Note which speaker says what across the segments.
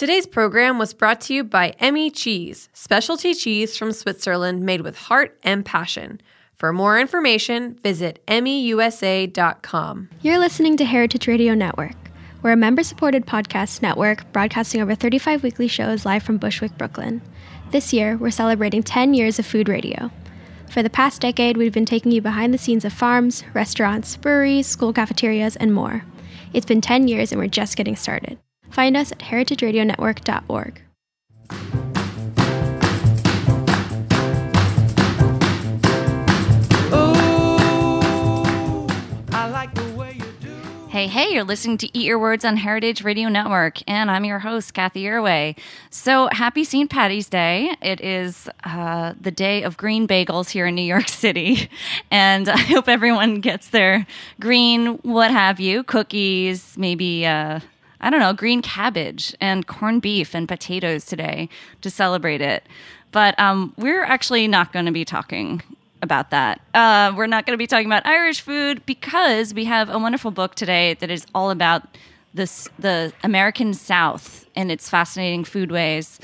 Speaker 1: Today's program was brought to you by Emmi Cheese, specialty cheese from Switzerland made with heart and passion. For more information, visit emmiusa.com.
Speaker 2: You're listening to Heritage Radio Network. We're a member supported podcast network broadcasting over 35 weekly shows live from Bushwick, Brooklyn. This year, we're celebrating 10 years of food radio. For the past decade, we've been taking you behind the scenes of farms, restaurants, breweries, school cafeterias, and more. It's been 10 years and we're just getting started. Find us at heritageradionetwork.org.
Speaker 3: Hey, hey, you're listening to Eat Your Words on Heritage Radio Network, and I'm your host, Cathy Erway. So, happy St. Patty's Day. It is uh, the day of green bagels here in New York City, and I hope everyone gets their green, what have you, cookies, maybe, uh, I don't know, green cabbage and corned beef and potatoes today to celebrate it. But um, we're actually not going to be talking about that. Uh, we're not going to be talking about Irish food because we have a wonderful book today that is all about this the American South and its fascinating foodways.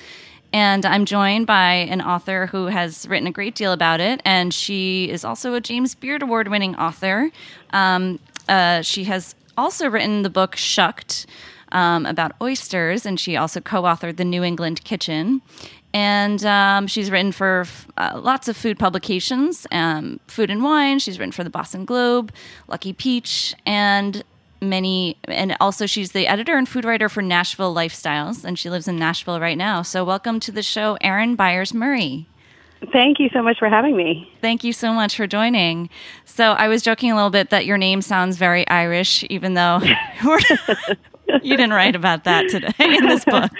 Speaker 3: And I'm joined by an author who has written a great deal about it, and she is also a James Beard Award winning author. Um, uh, she has also written the book Shucked um, about oysters, and she also co authored The New England Kitchen and um, she's written for uh, lots of food publications, um, Food and Wine. She's written for the Boston Globe, Lucky Peach, and many. And also, she's the editor and food writer for Nashville Lifestyles, and she lives in Nashville right now. So, welcome to the show, Erin Byers Murray.
Speaker 4: Thank you so much for having me.
Speaker 3: Thank you so much for joining. So, I was joking a little bit that your name sounds very Irish, even though you didn't write about that today in this book.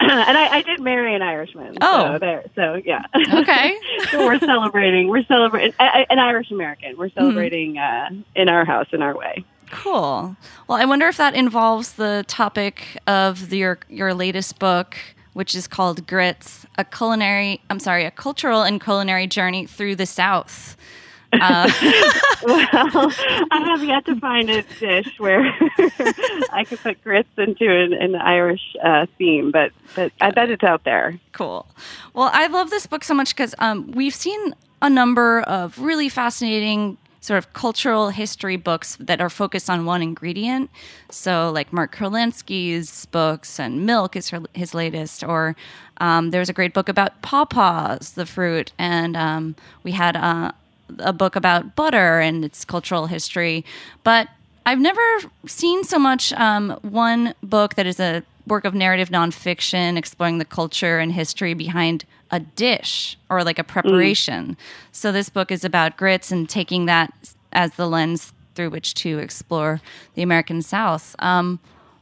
Speaker 4: and I, I, did marry an Irishman.
Speaker 3: Oh,
Speaker 4: so there. So yeah.
Speaker 3: Okay.
Speaker 4: so we're celebrating. We're celebrating an Irish American. We're celebrating mm-hmm. uh, in our house in our way.
Speaker 3: Cool. Well, I wonder if that involves the topic of the, your your latest book, which is called Grits: A Culinary, I'm sorry, a cultural and culinary journey through the South.
Speaker 4: Uh, well, I have yet to find a dish where I could put grits into an, an Irish uh, theme, but but I bet it's out there.
Speaker 3: Cool. Well, I love this book so much because um, we've seen a number of really fascinating sort of cultural history books that are focused on one ingredient. So, like Mark Kurlansky's books, and Milk is her, his latest. Or um, there's a great book about pawpaws, the fruit, and um, we had uh, a book about butter and its cultural history, but I've never seen so much um, one book that is a work of narrative nonfiction exploring the culture and history behind a dish or like a preparation. Mm. So this book is about grits and taking that as the lens through which to explore the American South. Um,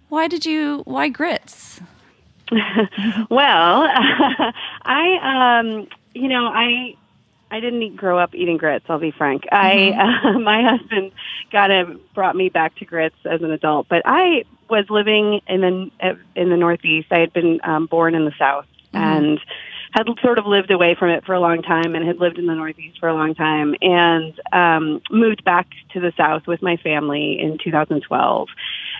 Speaker 3: why did you? Why grits?
Speaker 4: well, I, um, you know, I I didn't grow up eating grits. I'll be frank. Mm-hmm. I uh, my husband got of brought me back to grits as an adult, but I was living in the in the Northeast. I had been um, born in the South mm-hmm. and had sort of lived away from it for a long time, and had lived in the Northeast for a long time, and um, moved back to the South with my family in 2012.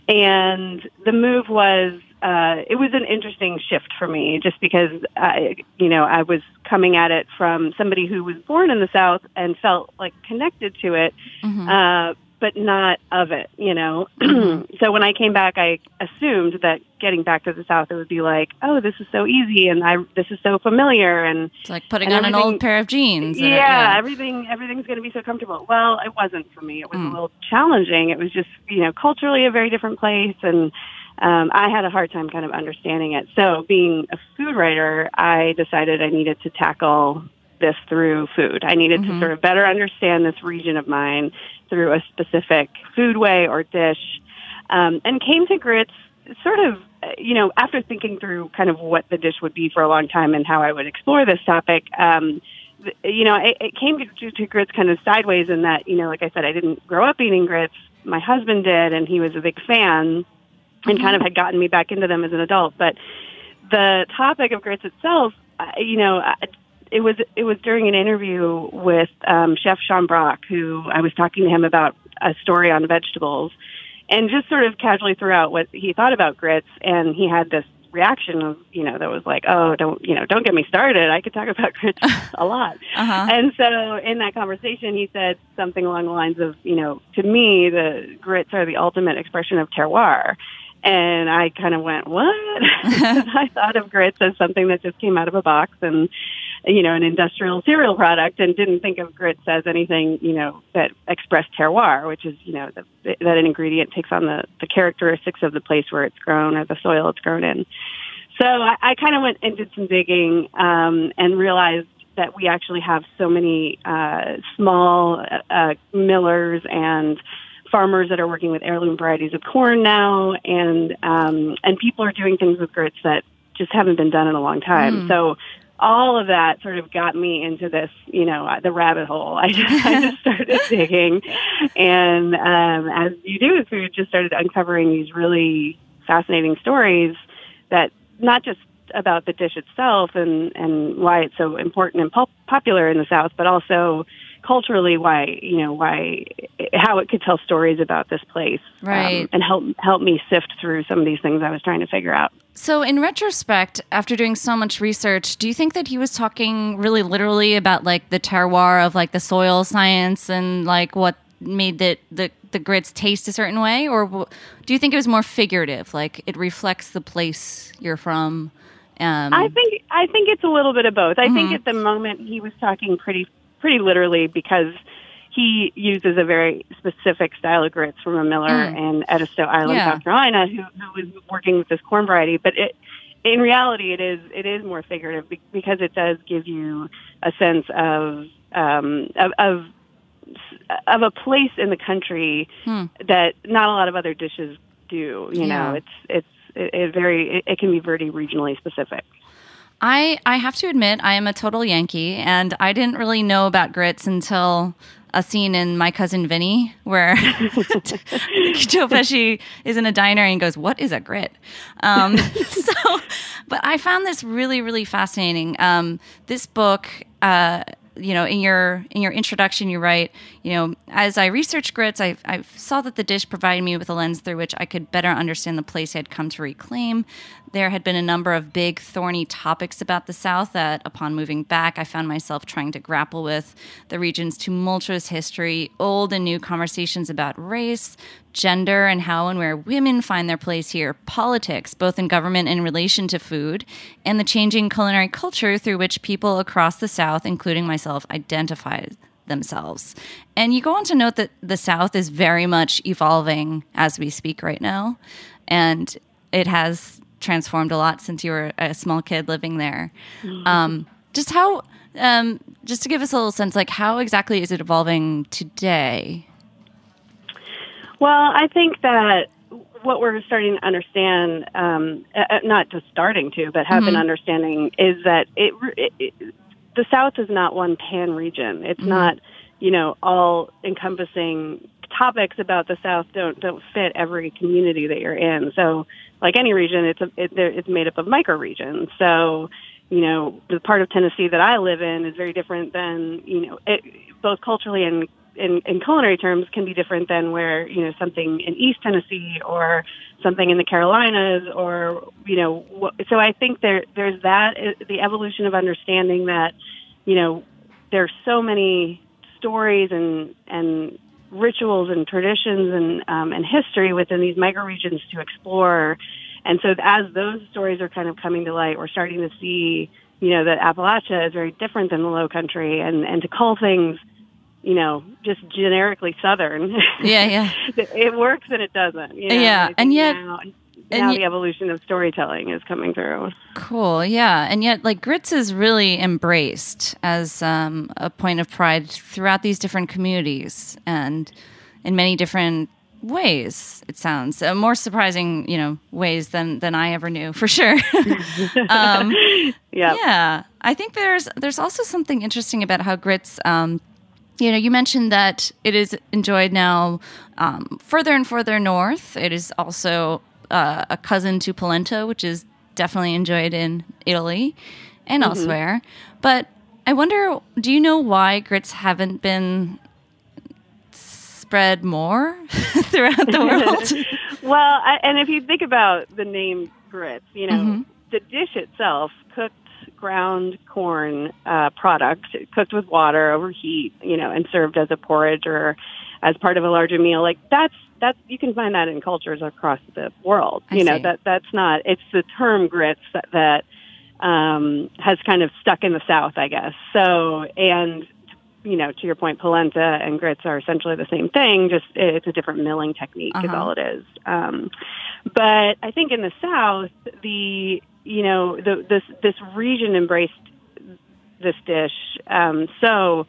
Speaker 4: And the move was uh, it was an interesting shift for me just because I, you know, I was coming at it from somebody who was born in the South and felt like connected to it, mm-hmm. uh, but not of it, you know. So when I came back, I assumed that getting back to the South, it would be like, oh, this is so easy and I, this is so familiar. And
Speaker 3: it's like putting on an old pair of jeans.
Speaker 4: Yeah, it, yeah. everything, everything's going to be so comfortable. Well, it wasn't for me. It was mm. a little challenging. It was just, you know, culturally a very different place and, um, I had a hard time kind of understanding it. So, being a food writer, I decided I needed to tackle this through food. I needed mm-hmm. to sort of better understand this region of mine through a specific foodway or dish, um, and came to grits sort of, you know, after thinking through kind of what the dish would be for a long time and how I would explore this topic. Um, you know, it, it came to, to grits kind of sideways in that, you know, like I said, I didn't grow up eating grits. My husband did, and he was a big fan and kind of had gotten me back into them as an adult. But the topic of grits itself, you know, it was it was during an interview with um, Chef Sean Brock, who I was talking to him about a story on vegetables, and just sort of casually threw out what he thought about grits, and he had this reaction of you know that was like, oh, don't you know, don't get me started. I could talk about grits a lot.
Speaker 3: Uh-huh.
Speaker 4: And so in that conversation, he said something along the lines of, you know, to me, the grits are the ultimate expression of terroir. And I kind of went, what? I thought of grits as something that just came out of a box and, you know, an industrial cereal product and didn't think of grits as anything, you know, that expressed terroir, which is, you know, the, that an ingredient takes on the, the characteristics of the place where it's grown or the soil it's grown in. So I, I kind of went and did some digging um, and realized that we actually have so many uh, small uh, millers and farmers that are working with heirloom varieties of corn now, and um, and people are doing things with grits that just haven't been done in a long time.
Speaker 3: Mm.
Speaker 4: So all of that sort of got me into this, you know, uh, the rabbit hole. I just, I just started digging, and um, as you do with food, just started uncovering these really fascinating stories that not just about the dish itself and and why it's so important and pop- popular in the South, but also culturally why you know why how it could tell stories about this place
Speaker 3: Right.
Speaker 4: um, and help help me sift through some of these things I was trying to figure out.
Speaker 3: So, in retrospect, after doing so much research, do you think that he was talking really literally about like the terroir of like the soil science and like what made the the, the grits taste a certain way, or do you think it was more figurative, like it reflects the place you're from? Um,
Speaker 4: I think I think it's a little bit of both. I think at the moment he was talking pretty pretty literally because he uses a very specific style of grits from a miller in Edisto Island,
Speaker 3: Yeah.
Speaker 4: South Carolina, who, who is working with this corn variety. But it, in reality, it is it is more figurative because it does give you a sense of um, of, of of a place in the country that not a lot of other dishes do. You
Speaker 3: Yeah.
Speaker 4: know, it's it's it, it very it, it can be very regionally specific.
Speaker 3: I I have to admit I am a total Yankee, and I didn't really know about grits until a scene in My Cousin Vinny where Joe Pesci is in a diner and goes, "What is a grit?" Um, so, but I found this really really fascinating. Um, this book. Uh, you know, in your in your introduction, you write, you know, as I researched grits, I, I saw that the dish provided me with a lens through which I could better understand the place I had come to reclaim. There had been a number of big, thorny topics about the South that, upon moving back, I found myself trying to grapple with the region's tumultuous history, old and new conversations about race, gender, and how and where women find their place here, politics, both in government and in relation to food, and the changing culinary culture through which people across the South, including myself, identify themselves. And you go on to note that the South is very much evolving as we speak right now. And it has transformed a lot since you were a small kid living there. Um, just how, um, just to give us a little sense, like how exactly is it evolving today?
Speaker 4: Well, I think that what we're starting to understand, um, uh, uh, not just starting to, but have been understanding, is that it, it, it the South is not one pan region. It's mm-hmm. not, you know, all encompassing topics about the South don't don't fit every community that you're in. So, like any region, it's a, it, there- it's made up of micro regions. So, you know, the part of Tennessee that I live in is very different than you know, it, both culturally and in, in culinary terms can be different than where you know something in East Tennessee or something in the Carolinas or you know wh- so I think there there's that uh, the evolution of understanding that you know there's so many stories and and rituals and traditions and um, and history within these microregions to explore. And so as those stories are kind of coming to light we're starting to see you know that Appalachia is very different than the Low Country and and to call things you know, just generically Southern.
Speaker 3: Yeah, yeah.
Speaker 4: it works and it doesn't. You know?
Speaker 3: Yeah, and yet-
Speaker 4: now,
Speaker 3: and
Speaker 4: now
Speaker 3: yet-
Speaker 4: the evolution of storytelling is coming through.
Speaker 3: Cool, yeah, and yet like grits is really embraced as um, a point of pride throughout these different communities and in many different ways. It sounds uh, more surprising, you know, ways than than I ever knew for sure. um,
Speaker 4: Yeah.
Speaker 3: yeah, I think there's there's also something interesting about how grits. Um, you know, you mentioned that it is enjoyed now um, further and further north. It is also uh, a cousin to polenta, which is definitely enjoyed in Italy and elsewhere. But I wonder, do you know why grits haven't been spread more throughout the world?
Speaker 4: Well, I, and if you think about the name grits. You know, mm-hmm. the dish itself, cooked ground corn uh, product, cooked with water over heat, you know, and served as a porridge or as part of a larger meal. Like that's that's you can find that in cultures across the world.
Speaker 3: I
Speaker 4: you know
Speaker 3: see.
Speaker 4: that that's not. It's the term grits that, that um, has kind of stuck in the South, I guess. So and you know, to your point, polenta and grits are essentially the same thing. Just it's a different milling technique, is
Speaker 3: Uh-huh.
Speaker 4: all it is. Um, but I think in the South, the you know the, this this region embraced this dish um, so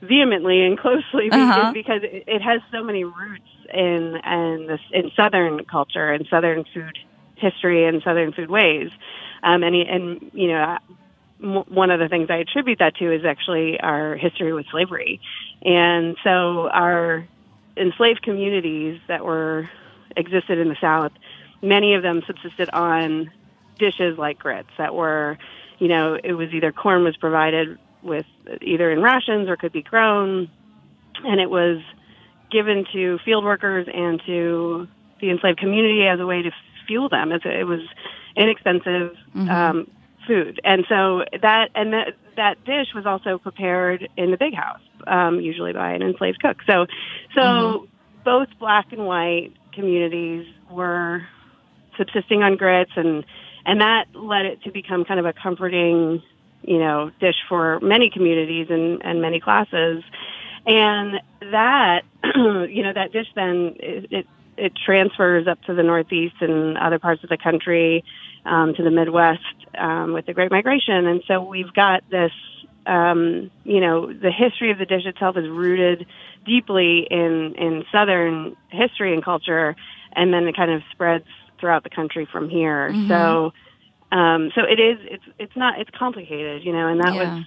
Speaker 4: vehemently and closely
Speaker 3: Uh-huh.
Speaker 4: because it, it has so many roots in in this in Southern culture and Southern food history and Southern food ways. Um, and and you know m- one of the things I attribute that to is actually our history with slavery. And so our enslaved communities that were existed in the South, many of them subsisted on dishes like grits that were, you know, it was either corn was provided with either in rations or could be grown, and it was given to field workers and to the enslaved community as a way to fuel them. It's, it was inexpensive um, food, and so that and that that dish was also prepared in the big house, um, usually by an enslaved cook. So, so both black and white communities were subsisting on grits, and and that led it to become kind of a comforting, you know, dish for many communities and and many classes. And that, you know, that dish then it, it it transfers up to the Northeast and other parts of the country, um, to the Midwest um, with the Great Migration, and so we've got this. Um, you know, the history of the dish itself is rooted deeply in in Southern history and culture, and then it kind of spreads throughout the country from here. So, um, so it is. It's it's not. It's complicated, you know, and that
Speaker 3: Yeah.
Speaker 4: was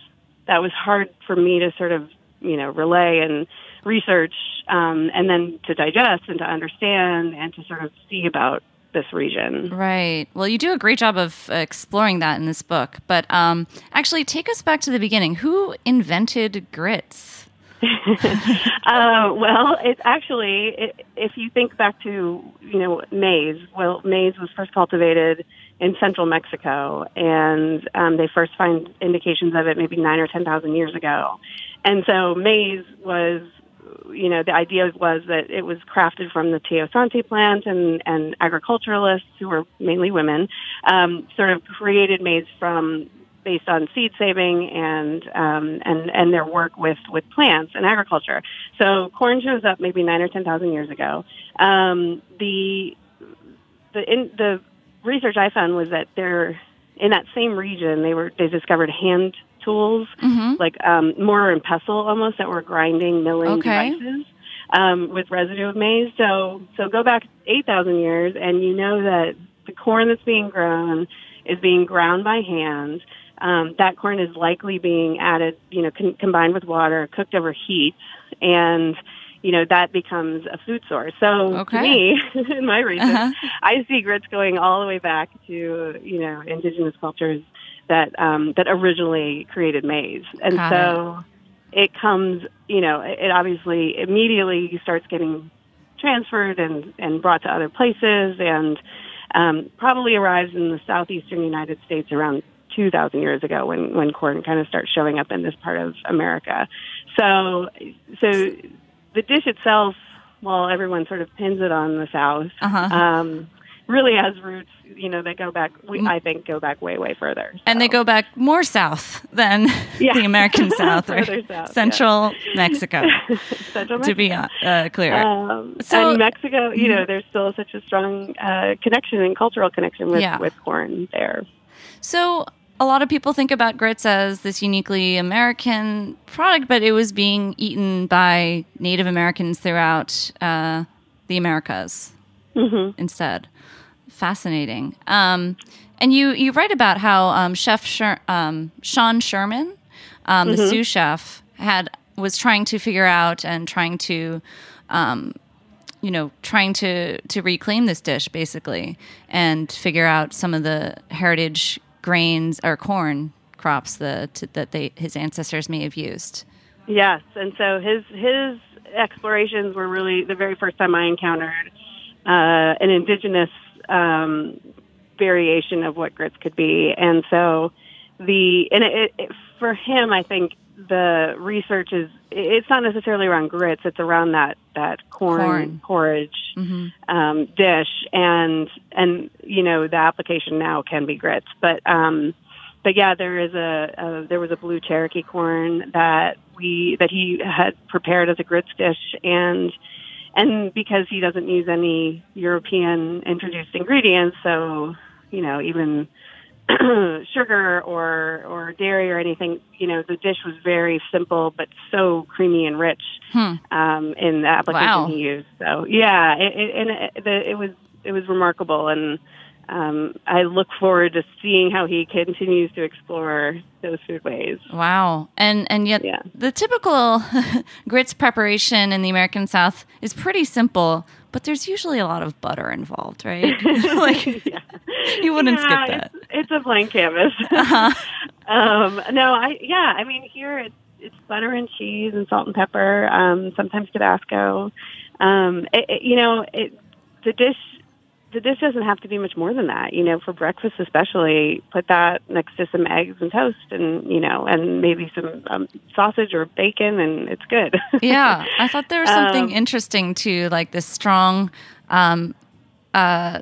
Speaker 4: that was hard for me to sort of you know relay and research, um, and then to digest and to understand and to sort of see about this region.
Speaker 3: Right. Well, you do a great job of exploring that in this book. But um, actually, take us back to the beginning. Who invented grits?
Speaker 4: uh, well, it's actually it, if you think back to you know maize. Well, maize was first cultivated in central Mexico, and um, they first find indications of it maybe nine or ten thousand years ago. And so maize was, you know, the idea was that it was crafted from the teosinte plant, and and agriculturalists who were mainly women, um, sort of created maize from based on seed saving and um, and and their work with with plants and agriculture. So corn shows up maybe nine or ten thousand years ago. Um, the the in, the research I found was that they're in that same region. They were they discovered hand tools
Speaker 3: Mm-hmm.
Speaker 4: like um, mortar and pestle almost that were grinding milling
Speaker 3: Okay.
Speaker 4: devices. Um, with residue of maize, so so go back eight thousand years, and you know that the corn that's being grown is being ground by hand. Um, that corn is likely being added, you know, con- combined with water, cooked over heat, and you know that becomes a food source. So
Speaker 3: Okay.
Speaker 4: to me, in my research,
Speaker 3: Uh-huh.
Speaker 4: I see grits going all the way back to you know indigenous cultures that um, that originally created maize, and
Speaker 3: Got
Speaker 4: so it comes, you know, it it obviously immediately starts getting transferred and and brought to other places, and um, probably arrives in the southeastern United States around 2,000 years ago when when corn kind of starts showing up in this part of America. So so the dish itself, while everyone sort of pins it on the South,
Speaker 3: Uh-huh.
Speaker 4: um, really has roots, you know, that go back. We, I think go back way way further.
Speaker 3: And they go back more south than
Speaker 4: Yeah.
Speaker 3: the American South,
Speaker 4: or south, yeah.
Speaker 3: Central Mexico,
Speaker 4: Central
Speaker 3: to be uh, uh, clear.
Speaker 4: Um,
Speaker 3: So-
Speaker 4: and Mexico, you know, there's still such a strong uh, connection and cultural connection with,
Speaker 3: Yeah.
Speaker 4: with corn there.
Speaker 3: So a lot of people think about grits as this uniquely American product, but it was being eaten by Native Americans throughout uh, the Americas instead. Fascinating. Um, and you you write about how um, Chef Sher- um, Sean Sherman, um, the Sioux Chef, had was trying to figure out and trying to you know, trying to to reclaim this dish basically and figure out some of the heritage grains or corn crops that that they his ancestors may have used.
Speaker 4: Yes, and so his his explorations were really the very first time I encountered uh, an indigenous um, variation of what grits could be. And so the and it, it, for him, I think the research is it's not necessarily around grits; it's around that that corn,
Speaker 3: Corn.
Speaker 4: porridge um, dish, and and you know the application now can be grits, but um, but yeah, there is a, a there was a blue Cherokee corn that we that he had prepared as a grits dish, and and because he doesn't use any European introduced ingredients, so you know even sugar or or dairy or anything, you know the dish was very simple but so creamy and rich um, in the application
Speaker 3: Wow.
Speaker 4: he used. So yeah, it, it, and it, the, it was it was remarkable and. Um, I look forward to seeing how he continues to explore those foodways.
Speaker 3: Wow. And and yet
Speaker 4: Yeah.
Speaker 3: the typical grits preparation in the American South is pretty simple, but there's usually a lot of butter involved, right? like you wouldn't
Speaker 4: Yeah,
Speaker 3: skip that.
Speaker 4: It's, it's a blank canvas.
Speaker 3: Uh-huh.
Speaker 4: um, no, I yeah. I mean, here it's it's butter and cheese and salt and pepper. Um, sometimes Tabasco. Um, it, it, you know, it, the dish the dish doesn't have to be much more than that. You know, for breakfast especially, put that next to some eggs and toast, and you know, and maybe some um, sausage or bacon, and it's good.
Speaker 3: yeah, I thought there was something
Speaker 4: Um,
Speaker 3: interesting to like this strong um uh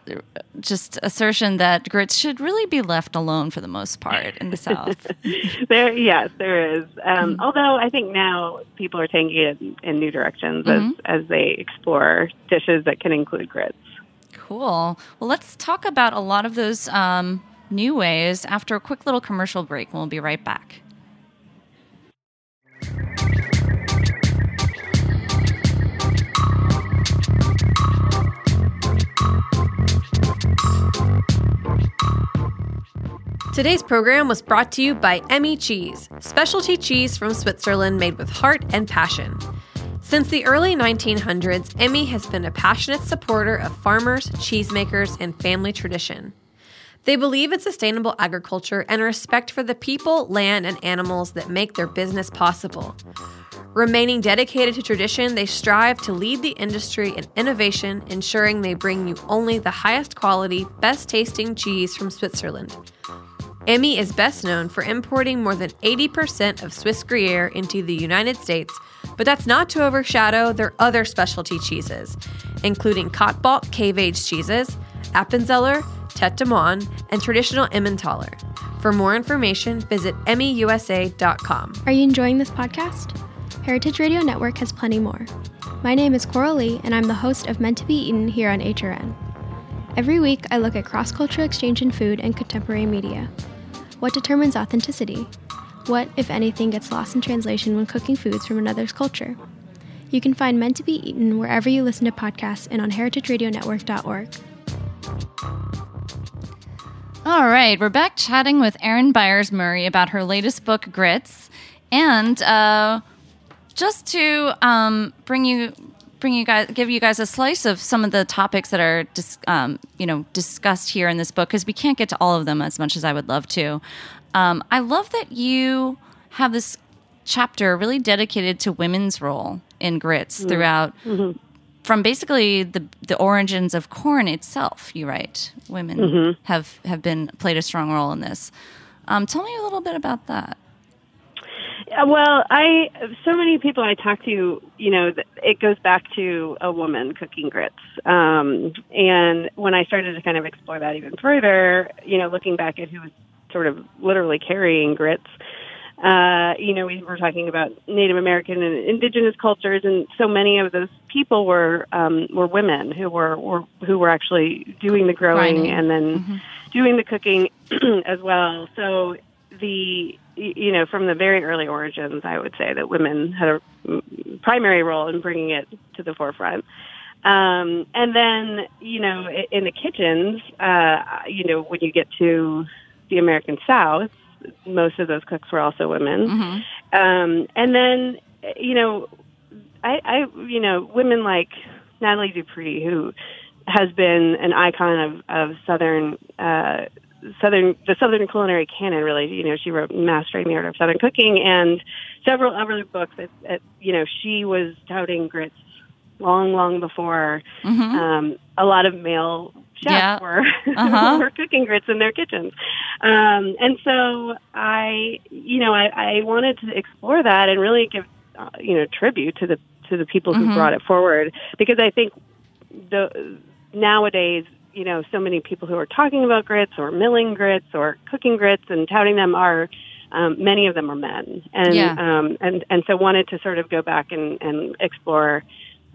Speaker 3: just assertion that grits should really be left alone for the most part in the South.
Speaker 4: there, yes, there is. Um,
Speaker 3: Mm-hmm.
Speaker 4: Although I think now people are taking it in, in new directions
Speaker 3: Mm-hmm.
Speaker 4: as as they explore dishes that can include grits.
Speaker 3: Cool. Well, let's talk about a lot of those um, new ways after a quick little commercial break. and We'll be right back.
Speaker 1: Today's program was brought to you by Emmi Cheese, specialty cheese from Switzerland made with heart and passion. Since the early 1900s, Emmi has been a passionate supporter of farmers, cheesemakers, and family tradition. They believe in sustainable agriculture and respect for the people, land, and animals that make their business possible. Remaining dedicated to tradition, they strive to lead the industry in innovation, ensuring they bring you only the highest quality, best tasting cheese from Switzerland. Emmi is best known for importing more than 80% of Swiss Gruyere into the United States, but that's not to overshadow their other specialty cheeses, including Kaltbach cave-aged cheeses, Appenzeller, Tete de Moine, and traditional Emmentaler. For more information, visit emmiusa.com.
Speaker 2: Are you enjoying this podcast? Heritage Radio Network has plenty more. My name is Coral Lee, and I'm the host of Meant to Be Eaten here on HRN. Every week, I look at cross cultural exchange in food and contemporary media. What determines authenticity? What, if anything, gets lost in translation when cooking foods from another's culture? You can find Meant to Be Eaten wherever you listen to podcasts and on heritageradionetwork.org.
Speaker 3: All right, we're back chatting with Erin Byers Murray about her latest book, Grits, and uh, just to um, bring you bring you guys give you guys a slice of some of the topics that are dis, um, you know discussed here in this book because we can't get to all of them as much as I would love to. Um, I love that you have this chapter really dedicated to women's role in grits throughout from basically the the origins of corn itself. You write women have have been played a strong role in this. Um, tell me a little bit about that.
Speaker 4: Uh, Well, I so many people I talk to, you know, it goes back to a woman cooking grits. Um, and when I started to kind of explore that even further, you know, looking back at who was sort of literally carrying grits, uh, you know, we were talking about Native American and indigenous cultures, and so many of those people were um, were women who were, were who were actually doing the growing
Speaker 3: Grinding.
Speaker 4: and then doing the cooking as well. So the you know from the very early origins, I would say that women had a primary role in bringing it to the forefront. Um, and then you know in the kitchens, uh, you know when you get to the American South, most of those cooks were also women. Um, and then you know I, I you know women like Nathalie Dupree who has been an icon of of southern uh southern the southern culinary canon really you know she wrote mastering the art of southern cooking and several other books that, that you know she was touting grits long long before um a lot of male chefs
Speaker 3: Yeah.
Speaker 4: were
Speaker 3: Uh-huh.
Speaker 4: were cooking grits in their kitchens. Um, and so I, you know, I, I wanted to explore that and really give, uh, you know, tribute to the to the people who
Speaker 3: Mhm.
Speaker 4: brought it forward because I think the nowadays, you know, so many people who are talking about grits or milling grits or cooking grits and touting them are. Um, many of them are men, and
Speaker 3: Yeah.
Speaker 4: um, and and so wanted to sort of go back and, and explore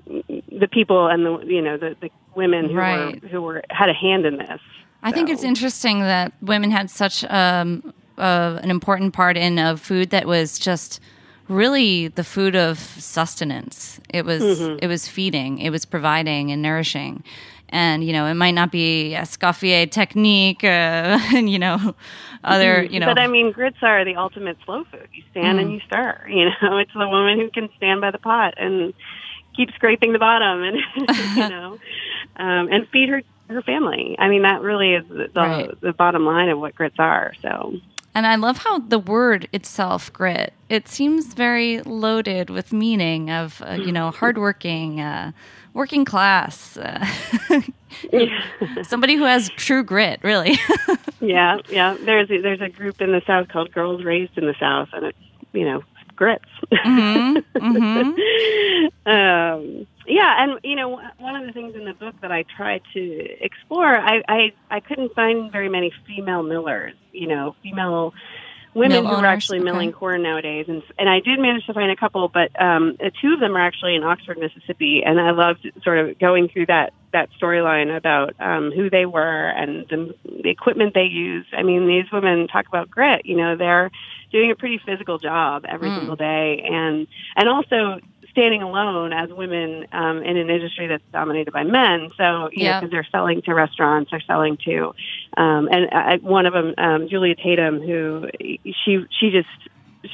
Speaker 4: the people and the you know the, the women who
Speaker 3: Right.
Speaker 4: were who were had a hand in this.
Speaker 3: I think it's interesting that women had such um, uh, an important part in a food that was just really the food of sustenance. It was
Speaker 4: Mm-hmm.
Speaker 3: it was feeding, it was providing and nourishing. And you know, it might not be Escoffier technique, uh, and you know, other you know,
Speaker 4: Mm-hmm. But I mean, grits are the ultimate slow food. You stand
Speaker 3: Mm.
Speaker 4: and you stir. You know, it's the woman who can stand by the pot and keep scraping the bottom, and you know, um, and feed her her family. I mean, that really is the, the,
Speaker 3: Right.
Speaker 4: the bottom line of what grits are. So.
Speaker 3: And I love how the word itself, grit, it seems very loaded with meaning of, uh, you know, hardworking, uh, working class, uh, somebody who has true grit, really.
Speaker 4: Yeah, yeah. There's a, there's a group in the South called Girls Raised in the South, and it's you know grits.
Speaker 3: hmm hmm
Speaker 4: um, yeah, and you know one of the things in the book that I tried to explore, I I, I couldn't find very many female millers. You know, female women who are actually
Speaker 3: okay.
Speaker 4: milling corn nowadays, and and I did manage to find a couple, but um, two of them are actually in Oxford, Mississippi, and I loved sort of going through that that storyline about um, who they were and the, the equipment they used. I mean, these women talk about grit. You know, they're doing a pretty physical job every
Speaker 3: Mm.
Speaker 4: single day, and and also standing alone as women um, in an industry that's dominated by men. So, you know,
Speaker 3: Yeah.
Speaker 4: because they're selling to restaurants, they're selling to, um, and I, one of them, um, Julia Tatum, who she she just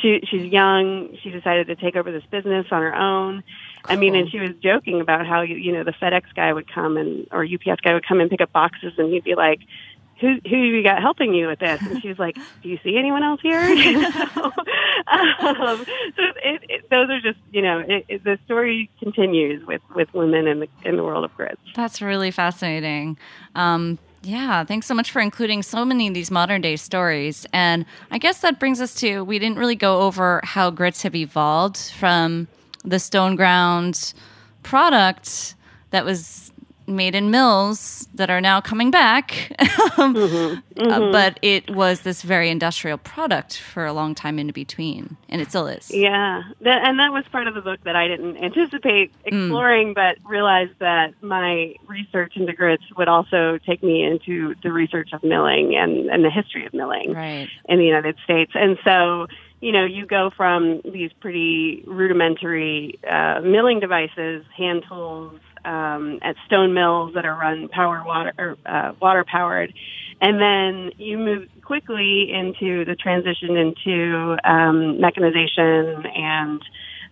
Speaker 4: she she's young. She decided to take over this business on her own. I mean, and she was joking about how you you know the FedEx guy would come and or UPS guy would come and pick up boxes, and he'd be like. Who who you got helping you with this? And she was like, "Do you see anyone else here?" You know? um, so it, it, those are just you know it, the story continues with with women in the in the world of grits.
Speaker 3: That's really fascinating. Um, yeah, thanks so much for including so many of these modern day stories. And I guess that brings us to we didn't really go over how grits have evolved from the stone ground product that was made in mills that are now coming back. um, uh, but it was this very industrial product for a long time in between, and it still is.
Speaker 4: Yeah, that, and that was part of the book that I didn't anticipate exploring, but realized that my research into grits would also take me into the research of milling and, and the history of milling
Speaker 3: Right.
Speaker 4: in the United States. And so, you know, you go from these pretty rudimentary uh, milling devices, hand tools, um, at stone mills that are run power water uh, water powered, and then you move quickly into the transition into um, mechanization and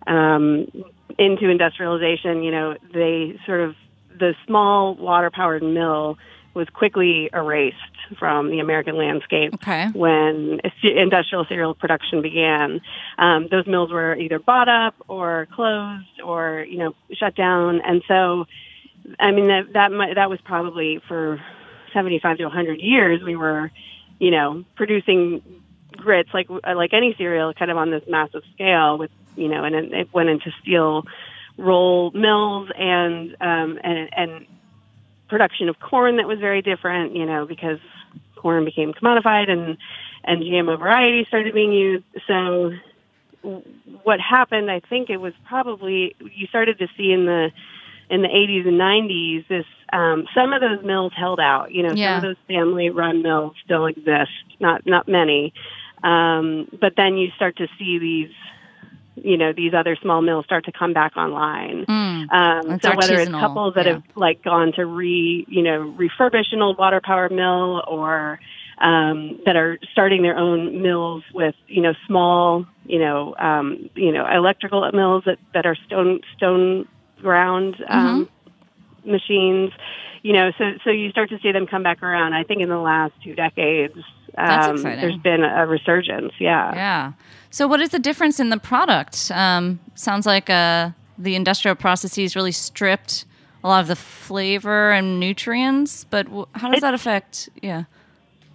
Speaker 4: um, into industrialization. You know, they sort of the small water powered mill was quickly erased from the American landscape
Speaker 3: Okay.
Speaker 4: when industrial cereal production began. Um, those mills were either bought up or closed or you know shut down, and so I mean that that might, that was probably for seventy five to hundred years we were you know producing grits like like any cereal kind of on this massive scale with you know and it it went into steel roll mills and um and and production of corn that was very different you know because corn became commodified and and GMO varieties started being used so what happened I think it was probably you started to see in the in the 80s and 90s this um some of those mills held out you know
Speaker 3: Yeah.
Speaker 4: some of those family run mills still exist not not many um but then you start to see these you know these other small mills start to come back online
Speaker 3: Mm.
Speaker 4: um, so whether it's couples that
Speaker 3: yeah.
Speaker 4: have like gone to re you know refurbish an old water power mill or um, that are starting their own mills with you know small you know um, you know electrical mills that, that are stone stone ground um, machines you know so so you start to see them come back around I think in the last two decades um, there's been a resurgence yeah
Speaker 3: Yeah. So, what is the difference in the product? Um, sounds like uh, the industrial processes really stripped a lot of the flavor and nutrients. But w- how does
Speaker 4: It-
Speaker 3: that affect? Yeah.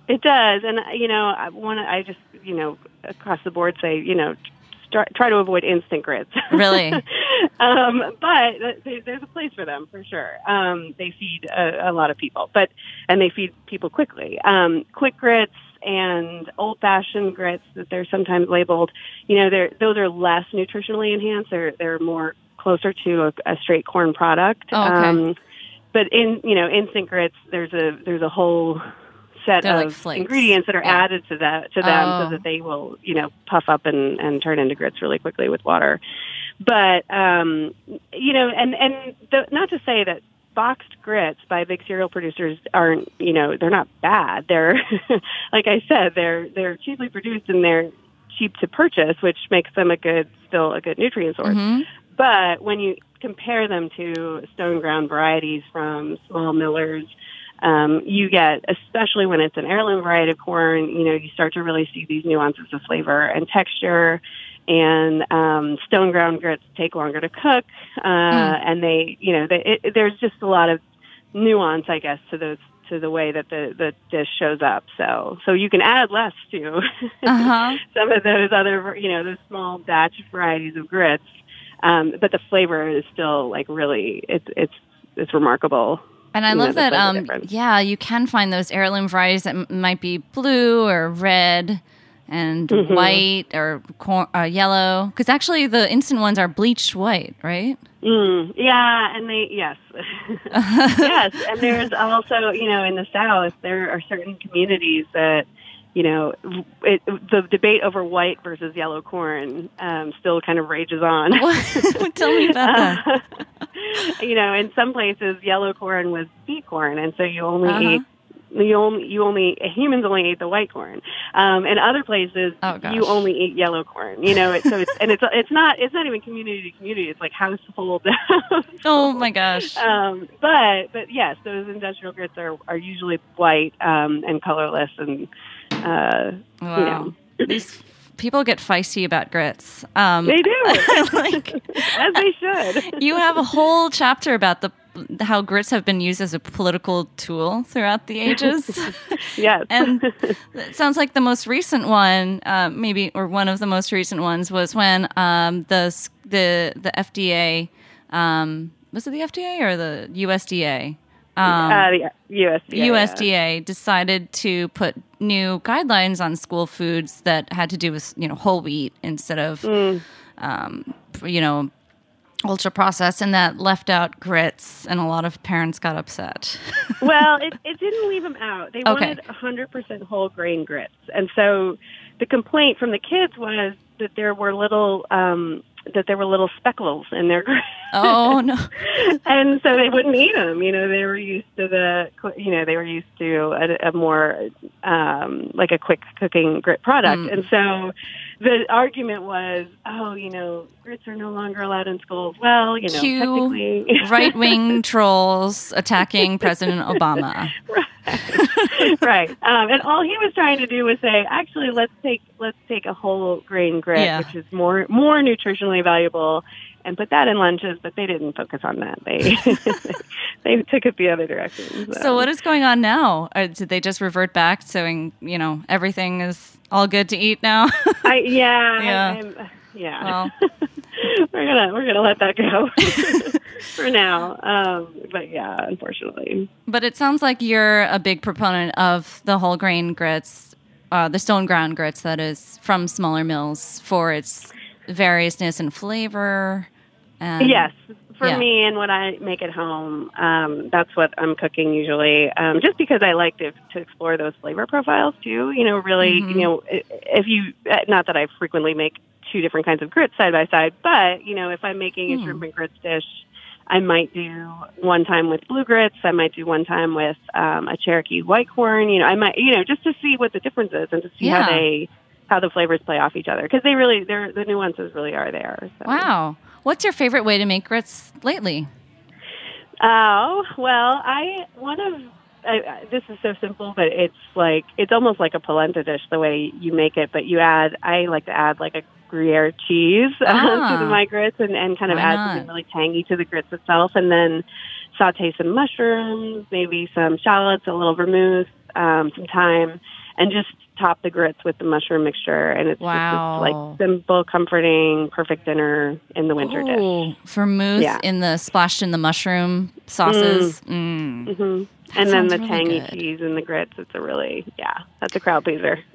Speaker 4: It does, and uh, you know, I want I just you know across the board say you know start, try to avoid instant grits.
Speaker 3: Really?
Speaker 4: um, but th- there's a place for them for sure. Um, they feed a, a lot of people, but and they feed people quickly. Um, quick grits and old-fashioned grits that they're sometimes labeled, you know, they're those are less nutritionally enhanced. They're they're more closer to a, a straight corn product.
Speaker 3: Oh, okay.
Speaker 4: Um, but in you know instant grits, there's a there's a whole set
Speaker 3: They're
Speaker 4: of
Speaker 3: flakes.
Speaker 4: ingredients that are
Speaker 3: Yeah.
Speaker 4: added to that to them
Speaker 3: Oh.
Speaker 4: so that they will you know puff up and and turn into grits really quickly with water but um you know and and the, not to say that boxed grits by big cereal producers aren't you know they're not bad they're like i said they're they're cheaply produced and they're cheap to purchase which makes them a good still a good nutrient source
Speaker 3: Mhm.
Speaker 4: but when you compare them to stone ground varieties from small millers, um, you get, especially when it's an heirloom variety of corn, you know, you start to really see these nuances of flavor and texture. And um, stone ground grits take longer to cook, uh, and they, you know, they, it, there's just a lot of nuance, I guess, to those to the way that the the dish shows up. So, so you can add less to
Speaker 3: Uh-huh.
Speaker 4: some of those other, you know, those small batch varieties of grits. Um, but the flavor is still like really, it's it's it's remarkable.
Speaker 3: And I love that. Um,
Speaker 4: difference.
Speaker 3: yeah, you can find those heirloom varieties that m- might be blue or red and
Speaker 4: Mm-hmm.
Speaker 3: white or cor- uh, yellow. Because actually, the instant ones are bleached white, right?
Speaker 4: Mm, yeah, and they yes, yes, and there's also you know in the South there are certain communities that you know it, the debate over white versus yellow corn um, still kind of rages on.
Speaker 3: Tell me about that.
Speaker 4: you know, in some places, yellow corn was beet corn, and so you only
Speaker 3: Uh-huh.
Speaker 4: ate you only you only humans only eat the white corn. Um, in other places,
Speaker 3: Oh,
Speaker 4: you only eat yellow corn. You know, it, so it's and it's it's not it's not even community to community. It's like household.
Speaker 3: Oh my gosh.
Speaker 4: um, but but yes, those industrial grits are are usually white um, and colorless, and uh,
Speaker 3: Wow.
Speaker 4: you know
Speaker 3: These people get feisty about grits. Um,
Speaker 4: they do
Speaker 3: like,
Speaker 4: as they should.
Speaker 3: you have a whole chapter about the how grits have been used as a political tool throughout the ages.
Speaker 4: yes,
Speaker 3: and it sounds like the most recent one, uh, maybe or one of the most recent ones, was when um, the the the FDA um, was it the FDA or the USDA? Um,
Speaker 4: uh, the USDA. yeah.
Speaker 3: USDA decided to put new guidelines on school foods that had to do with you know whole wheat instead of
Speaker 4: Mm.
Speaker 3: um, you know ultra processed, and that left out grits, and a lot of parents got upset.
Speaker 4: well, it, it didn't leave them out. They
Speaker 3: Okay.
Speaker 4: wanted 100% whole grain grits. And so the complaint from the kids was that there were little um that there were little speckles in their grits.
Speaker 3: oh no!
Speaker 4: and so they wouldn't eat them. You know, they were used to the, you know, they were used to a, a more, um, like a quick cooking grit product.
Speaker 3: Mm.
Speaker 4: And so the argument was, oh, you know, grits are no longer allowed in schools. Well, you know, technically,
Speaker 3: right wing trolls attacking President Obama.
Speaker 4: right. Um, and all he was trying to do was say, actually, let's take let's take a whole grain grit,
Speaker 3: Yeah.
Speaker 4: which is more more nutritionally valuable, and put that in lunches. But they didn't focus on that. They they took it the other direction.
Speaker 3: So what is going on now? Or did they just revert back saying, you know, everything is all good to eat now?
Speaker 4: I, yeah,
Speaker 3: Yeah.
Speaker 4: I, yeah.
Speaker 3: Well.
Speaker 4: we're gonna we're gonna let that go for now. Um, but yeah, unfortunately.
Speaker 3: but it sounds like you're a big proponent of the whole grain grits, uh, the stone ground grits, that is, from smaller mills for its variousness and flavor. And
Speaker 4: Yes, for
Speaker 3: yeah.
Speaker 4: me and what I make at home, um, that's what I'm cooking usually. Um, just because I like to to explore those flavor profiles too. You know, really,
Speaker 3: Mhm.
Speaker 4: you know, if you uh, not that I frequently make two different kinds of grits side by side, but you know, if I'm making a
Speaker 3: Hmm.
Speaker 4: shrimp and grits dish. I might do one time with blue grits. I might do one time with um, a Cherokee white corn. You know, I might, you know, just to see what the difference is and to see
Speaker 3: Yeah.
Speaker 4: how they, how the flavors play off each other because they really, they're the nuances really are there. So.
Speaker 3: Wow. What's your favorite way to make grits lately?
Speaker 4: Oh well, I one of I, this is so simple, but it's like it's almost like a polenta dish the way you make it. But you add, I like to add like a Gruyere cheese uh,
Speaker 3: Ah.
Speaker 4: to the, my grits and, and kind of add
Speaker 3: not?
Speaker 4: something really tangy to the grits itself. And then saute some mushrooms, maybe some shallots, a little vermouth, um, some thyme, and just top the grits with the mushroom mixture. And it's
Speaker 3: Wow.
Speaker 4: just like simple, comforting, perfect dinner in the winter dish.
Speaker 3: Ooh, vermouth
Speaker 4: Yeah.
Speaker 3: in the splashed in the mushroom sauces. Mm.
Speaker 4: hmm And then the
Speaker 3: really
Speaker 4: tangy
Speaker 3: good.
Speaker 4: cheese and the grits. It's a really, yeah, that's a crowd pleaser.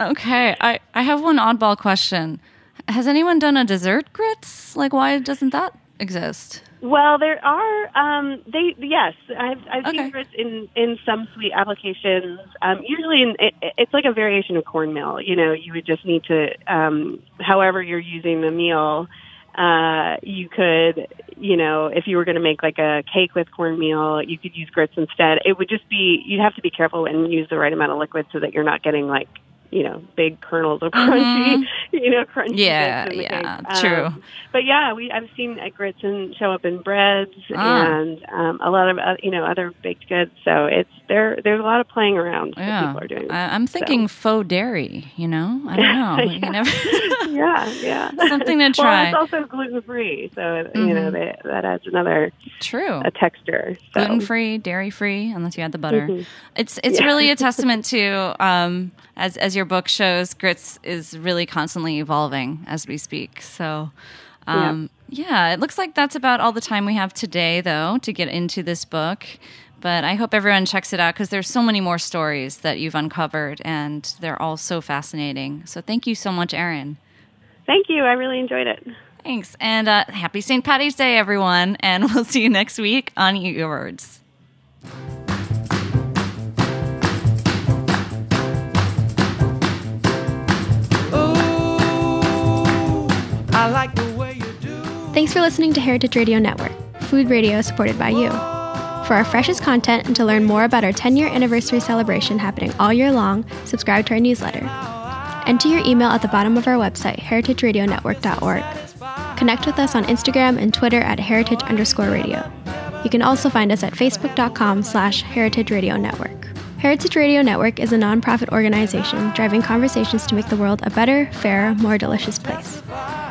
Speaker 3: Okay, I, I have one oddball question. Has anyone done a dessert grits? Like, why doesn't that exist?
Speaker 4: Well, there are. Um, they yes, I've I've
Speaker 3: Okay.
Speaker 4: seen grits in in some sweet applications. Um, usually, in, it, it's like a variation of cornmeal. You know, you would just need to, um, however you're using the meal. Uh, you could, you know, if you were going to make like a cake with cornmeal, you could use grits instead. It would just be you'd have to be careful and use the right amount of liquid so that you're not getting like you know big kernels of crunchy, you know, crunchy.
Speaker 3: Mm-hmm. Yeah,
Speaker 4: bits in the
Speaker 3: yeah, true.
Speaker 4: Um, but yeah, we I've seen grits and show up in breads
Speaker 3: Ah.
Speaker 4: and um, a lot of uh, you know other baked goods. So it's there. There's a lot of playing around
Speaker 3: Yeah,
Speaker 4: people are doing.
Speaker 3: I, I'm thinking faux dairy. You know, I don't know. You
Speaker 4: Yeah.
Speaker 3: never
Speaker 4: yeah, yeah.
Speaker 3: Something to try.
Speaker 4: Well, it's also gluten free, so you know
Speaker 3: Mhm.
Speaker 4: they, that adds another
Speaker 3: True.
Speaker 4: a texture. So.
Speaker 3: gluten free, dairy free, unless you add the butter.
Speaker 4: Mhm.
Speaker 3: It's it's
Speaker 4: Yeah.
Speaker 3: really a testament to um, as as your book shows, grits is really constantly evolving as we speak. So. Um, yeah. it looks like that's about all the time we have today, though, to get into this book. But I hope everyone checks it out because there's so many more stories that you've uncovered, and they're all so fascinating. So thank you so much, Erin.
Speaker 4: Thank you. I really enjoyed it.
Speaker 3: Thanks, and uh, happy St. Patty's Day, everyone! And we'll see you next week on Eat Your Words.
Speaker 5: I like the way you do.
Speaker 2: Thanks for listening to Heritage Radio Network, food radio supported by you. For our freshest content and to learn more about our 10 year anniversary celebration happening all year long, subscribe to our newsletter. Enter your email at the bottom of our website, heritageradionetwork.org. Connect with us on Instagram and Twitter at heritage underscore radio. You can also find us at facebook.com slash heritage radio network. Heritage Radio Network is a nonprofit organization driving conversations to make the world a better, fairer, more delicious place.